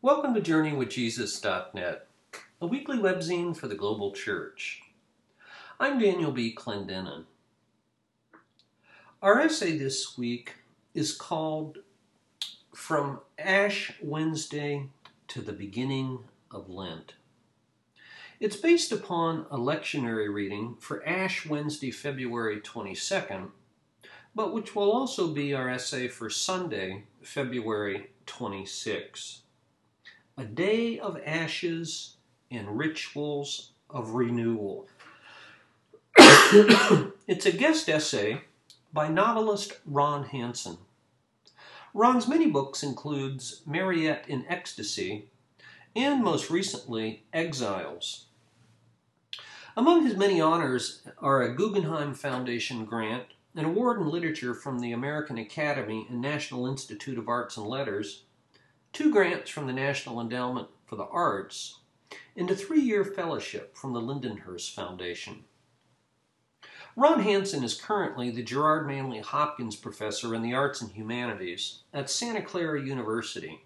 Welcome to JourneyWithJesus.net, a weekly webzine for the global church. I'm Daniel B. Clendenin. Our essay this week is called From Ash Wednesday to the Beginning of Lent. It's based upon a lectionary reading for Ash Wednesday, February 22nd, but which will also be our essay for Sunday, February 26th a day of ashes and rituals of renewal. it's a guest essay by novelist Ron Hansen. Ron's many books includes Mariette in Ecstasy and most recently Exiles. Among his many honors are a Guggenheim Foundation grant, an award in literature from the American Academy and National Institute of Arts and Letters, two grants from the National Endowment for the Arts, and a three year fellowship from the Lyndhurst Foundation. Ron Hansen is currently the Gerard Manley Hopkins Professor in the Arts and Humanities at Santa Clara University,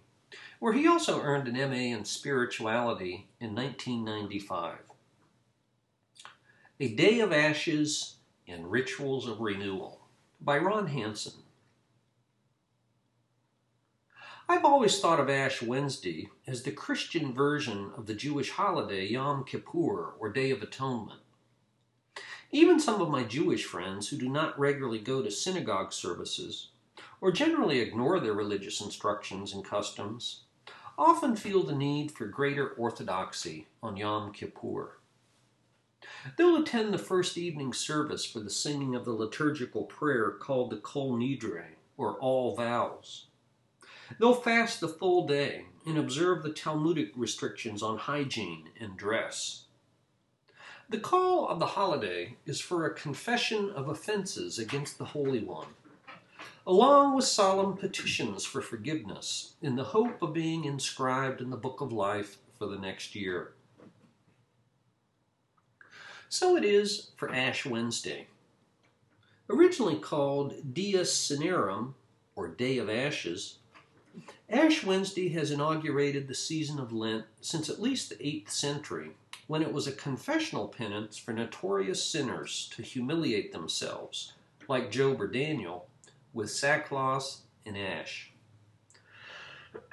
where he also earned an MA in Spirituality in 1995. A Day of Ashes and Rituals of Renewal by Ron Hansen. I've always thought of Ash Wednesday as the Christian version of the Jewish holiday Yom Kippur or Day of Atonement. Even some of my Jewish friends who do not regularly go to synagogue services or generally ignore their religious instructions and customs often feel the need for greater orthodoxy on Yom Kippur. They'll attend the first evening service for the singing of the liturgical prayer called the Kol Nidre, or All Vows. They'll fast the full day and observe the Talmudic restrictions on hygiene and dress. The call of the holiday is for a confession of offenses against the Holy One, along with solemn petitions for forgiveness in the hope of being inscribed in the book of life for the next year. So it is for Ash Wednesday. Originally called Dies Cinerum, or Day of Ashes, Ash Wednesday has inaugurated the season of Lent since at least the 8th century, when it was a confessional penance for notorious sinners to humiliate themselves, like Job or Daniel, with sackcloth and ash.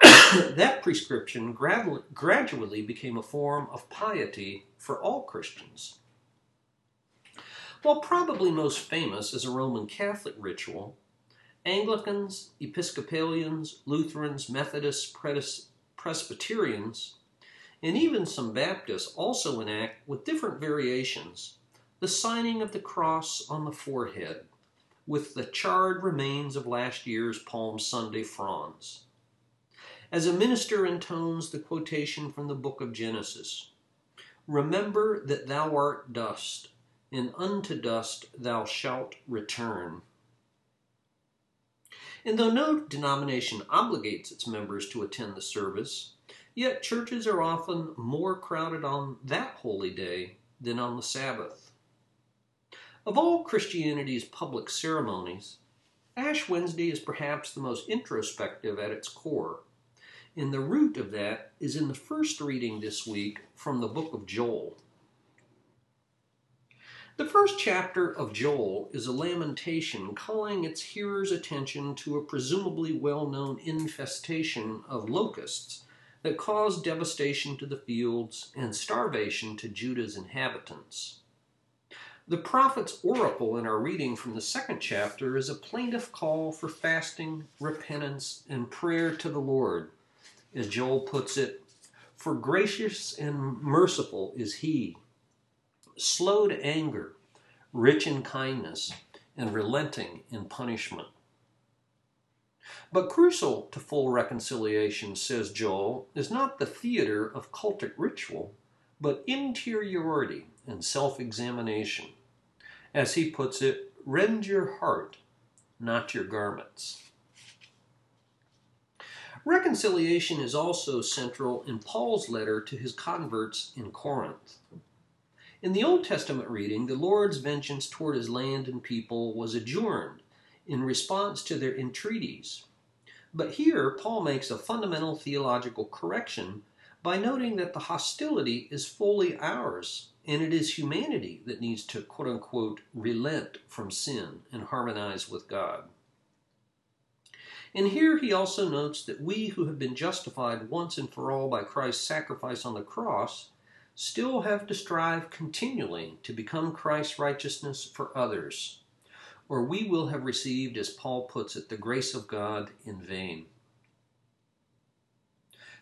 that prescription gradually became a form of piety for all Christians. While probably most famous as a Roman Catholic ritual, Anglicans, Episcopalians, Lutherans, Methodists, Presbyterians, and even some Baptists also enact, with different variations, the signing of the cross on the forehead with the charred remains of last year's Palm Sunday fronds. As a minister intones the quotation from the book of Genesis Remember that thou art dust, and unto dust thou shalt return. And though no denomination obligates its members to attend the service, yet churches are often more crowded on that holy day than on the Sabbath. Of all Christianity's public ceremonies, Ash Wednesday is perhaps the most introspective at its core, and the root of that is in the first reading this week from the book of Joel. The first chapter of Joel is a lamentation calling its hearers' attention to a presumably well known infestation of locusts that caused devastation to the fields and starvation to Judah's inhabitants. The prophet's oracle in our reading from the second chapter is a plaintive call for fasting, repentance, and prayer to the Lord. As Joel puts it, For gracious and merciful is he slow to anger, rich in kindness, and relenting in punishment. But crucial to full reconciliation, says Joel, is not the theater of cultic ritual, but interiority and self examination. As he puts it, rend your heart, not your garments. Reconciliation is also central in Paul's letter to his converts in Corinth. In the Old Testament reading, the Lord's vengeance toward his land and people was adjourned in response to their entreaties. But here, Paul makes a fundamental theological correction by noting that the hostility is fully ours, and it is humanity that needs to quote unquote relent from sin and harmonize with God. And here he also notes that we who have been justified once and for all by Christ's sacrifice on the cross still have to strive continually to become Christ's righteousness for others, or we will have received, as Paul puts it, the grace of God in vain.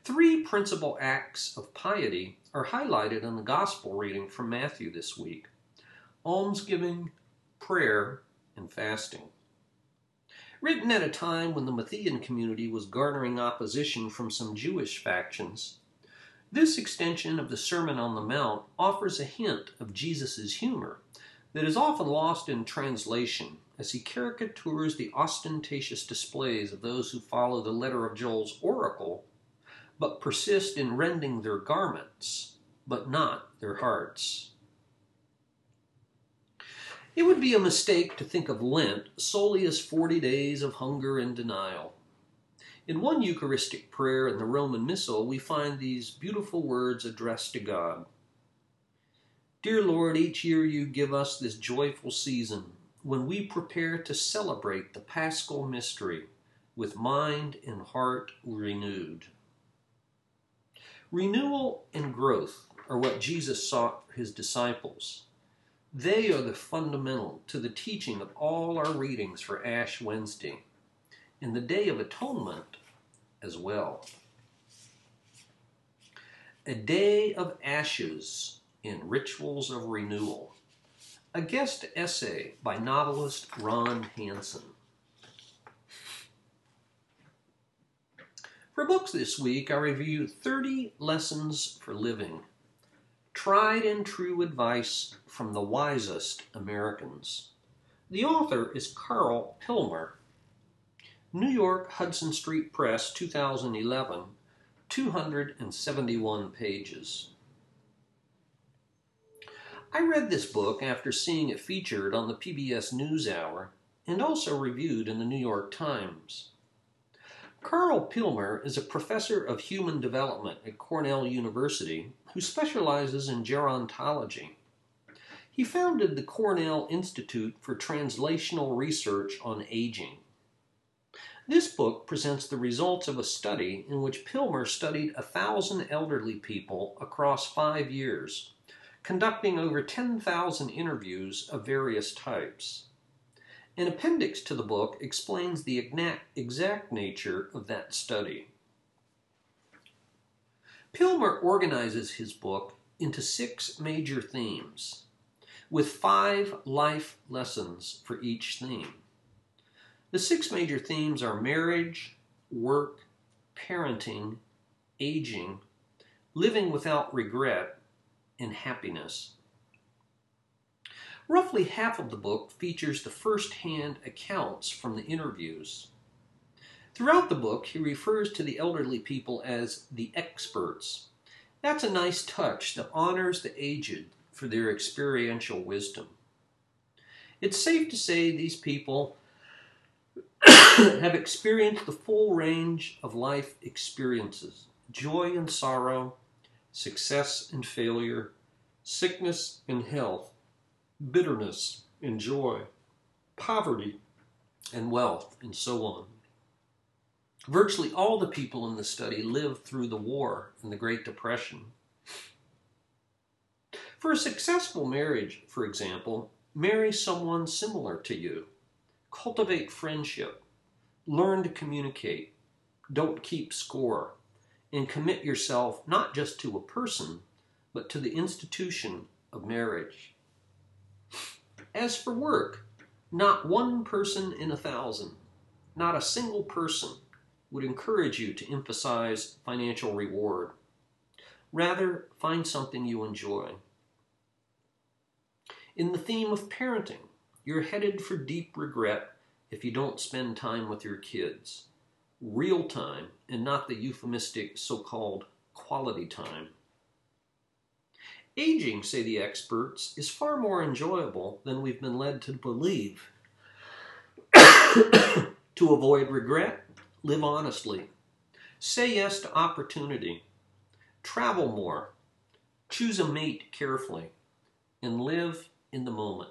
Three principal acts of piety are highlighted in the gospel reading from Matthew this week almsgiving, prayer, and fasting. Written at a time when the Matthean community was garnering opposition from some Jewish factions, this extension of the Sermon on the Mount offers a hint of Jesus' humor that is often lost in translation as he caricatures the ostentatious displays of those who follow the letter of Joel's oracle but persist in rending their garments, but not their hearts. It would be a mistake to think of Lent solely as 40 days of hunger and denial. In one Eucharistic prayer in the Roman Missal, we find these beautiful words addressed to God Dear Lord, each year you give us this joyful season when we prepare to celebrate the paschal mystery with mind and heart renewed. Renewal and growth are what Jesus sought for his disciples. They are the fundamental to the teaching of all our readings for Ash Wednesday and the Day of Atonement as well. A Day of Ashes in Rituals of Renewal. A guest essay by novelist Ron Hansen. For books this week, I reviewed 30 Lessons for Living. Tried and true advice from the wisest Americans. The author is Karl Pillemer. New York Hudson Street Press, 2011, 271 pages. I read this book after seeing it featured on the PBS NewsHour and also reviewed in the New York Times. Karl Pillemer is a professor of human development at Cornell University who specializes in gerontology. He founded the Cornell Institute for Translational Research on Aging. This book presents the results of a study in which Pillemer studied a thousand elderly people across five years, conducting over 10,000 interviews of various types. An appendix to the book explains the exact nature of that study. Pillemer organizes his book into six major themes, with five life lessons for each theme. The six major themes are marriage, work, parenting, aging, living without regret, and happiness. Roughly half of the book features the first hand accounts from the interviews. Throughout the book, he refers to the elderly people as the experts. That's a nice touch that honors the aged for their experiential wisdom. It's safe to say these people have experienced the full range of life experiences joy and sorrow, success and failure, sickness and health, bitterness and joy, poverty and wealth, and so on. Virtually all the people in the study lived through the war and the Great Depression. For a successful marriage, for example, marry someone similar to you. Cultivate friendship. Learn to communicate. Don't keep score. And commit yourself not just to a person, but to the institution of marriage. As for work, not one person in a thousand, not a single person, would encourage you to emphasize financial reward. Rather, find something you enjoy. In the theme of parenting, you're headed for deep regret if you don't spend time with your kids. Real time, and not the euphemistic so called quality time. Aging, say the experts, is far more enjoyable than we've been led to believe. to avoid regret, Live honestly. Say yes to opportunity. Travel more. Choose a mate carefully. And live in the moment.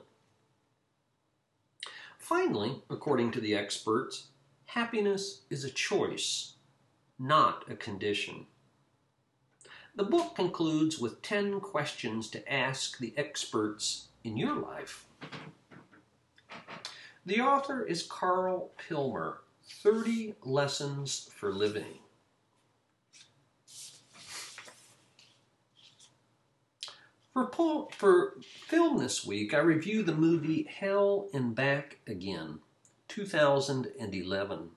Finally, according to the experts, happiness is a choice, not a condition. The book concludes with 10 questions to ask the experts in your life. The author is Karl Pillemer, 30 Lessons for Living. For, for film this week, I review the movie Hell and Back Again, 2011.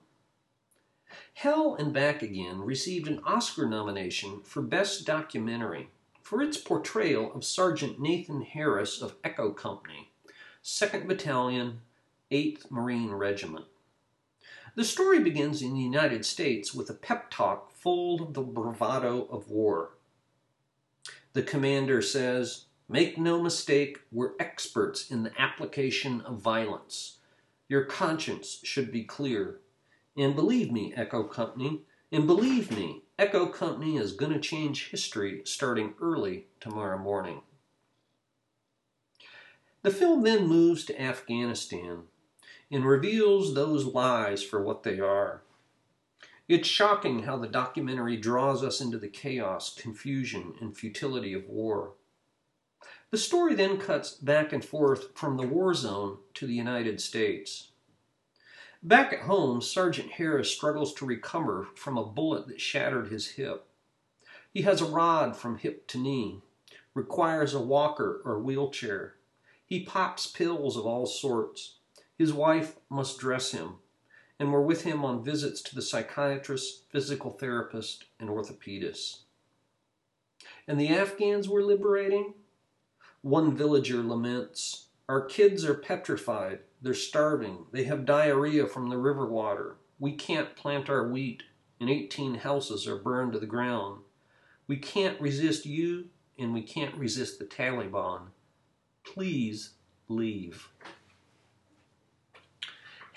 Hell and Back Again received an Oscar nomination for Best Documentary for its portrayal of Sergeant Nathan Harris of Echo Company, 2nd Battalion, 8th Marine Regiment. The story begins in the United States with a pep talk full of the bravado of war. The commander says, Make no mistake, we're experts in the application of violence. Your conscience should be clear. And believe me, Echo Company, and believe me, Echo Company is going to change history starting early tomorrow morning. The film then moves to Afghanistan and reveals those lies for what they are. It's shocking how the documentary draws us into the chaos, confusion, and futility of war. The story then cuts back and forth from the war zone to the United States. Back at home, Sergeant Harris struggles to recover from a bullet that shattered his hip. He has a rod from hip to knee, requires a walker or wheelchair. He pops pills of all sorts. His wife must dress him, and we're with him on visits to the psychiatrist, physical therapist, and orthopedist. And the Afghans we're liberating? One villager laments, Our kids are petrified. They're starving. They have diarrhea from the river water. We can't plant our wheat, and 18 houses are burned to the ground. We can't resist you, and we can't resist the Taliban. Please leave.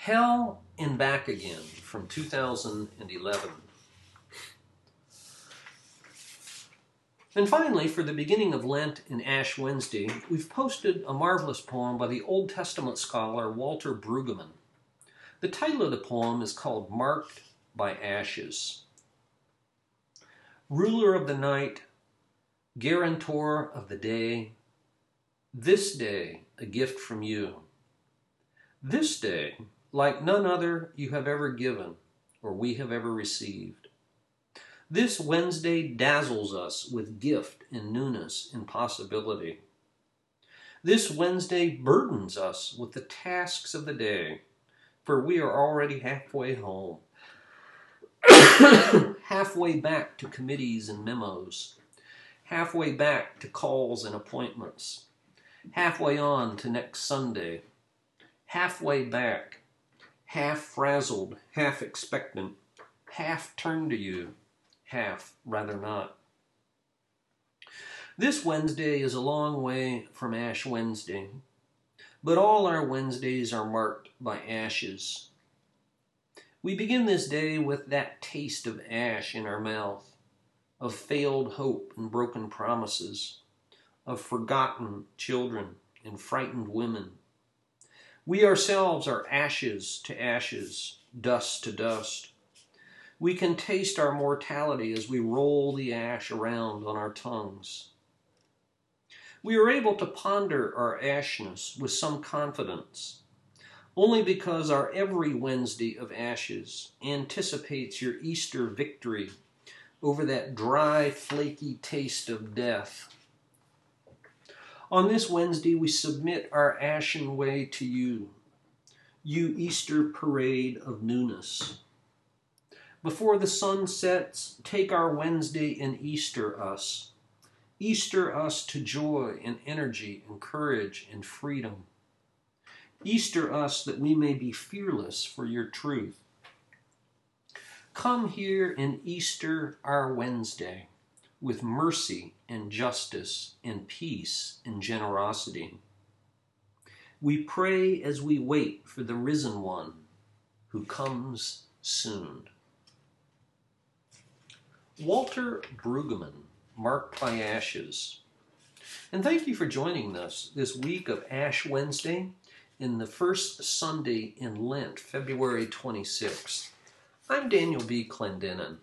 Hell and Back Again from 2011. And finally, for the beginning of Lent and Ash Wednesday, we've posted a marvelous poem by the Old Testament scholar Walter Brueggemann. The title of the poem is called Marked by Ashes. Ruler of the night, guarantor of the day, this day a gift from you. This day, like none other you have ever given or we have ever received. This Wednesday dazzles us with gift and newness and possibility. This Wednesday burdens us with the tasks of the day, for we are already halfway home. halfway back to committees and memos, halfway back to calls and appointments, halfway on to next Sunday, halfway back, half frazzled, half expectant, half turned to you half, rather not. This Wednesday is a long way from Ash Wednesday, but all our Wednesdays are marked by ashes. We begin this day with that taste of ash in our mouth, of failed hope and broken promises, of forgotten children and frightened women. We ourselves are ashes to ashes, dust to dust. We can taste our mortality as we roll the ash around on our tongues. We are able to ponder our ashness with some confidence, only because our every Wednesday of ashes anticipates your Easter victory over that dry, flaky taste of death. On this Wednesday, we submit our ashen way to you, you Easter parade of newness. Before the sun sets, take our Wednesday and Easter us. Easter us to joy and energy and courage and freedom. Easter us that we may be fearless for your truth. Come here in Easter our Wednesday with mercy and justice and peace and generosity. We pray as we wait for the risen one who comes soon. Walter Brueggemann, Marked by Ashes. And thank you for joining us this week of Ash Wednesday in the first Sunday in Lent, February 26th. I'm Daniel B. Clendenin.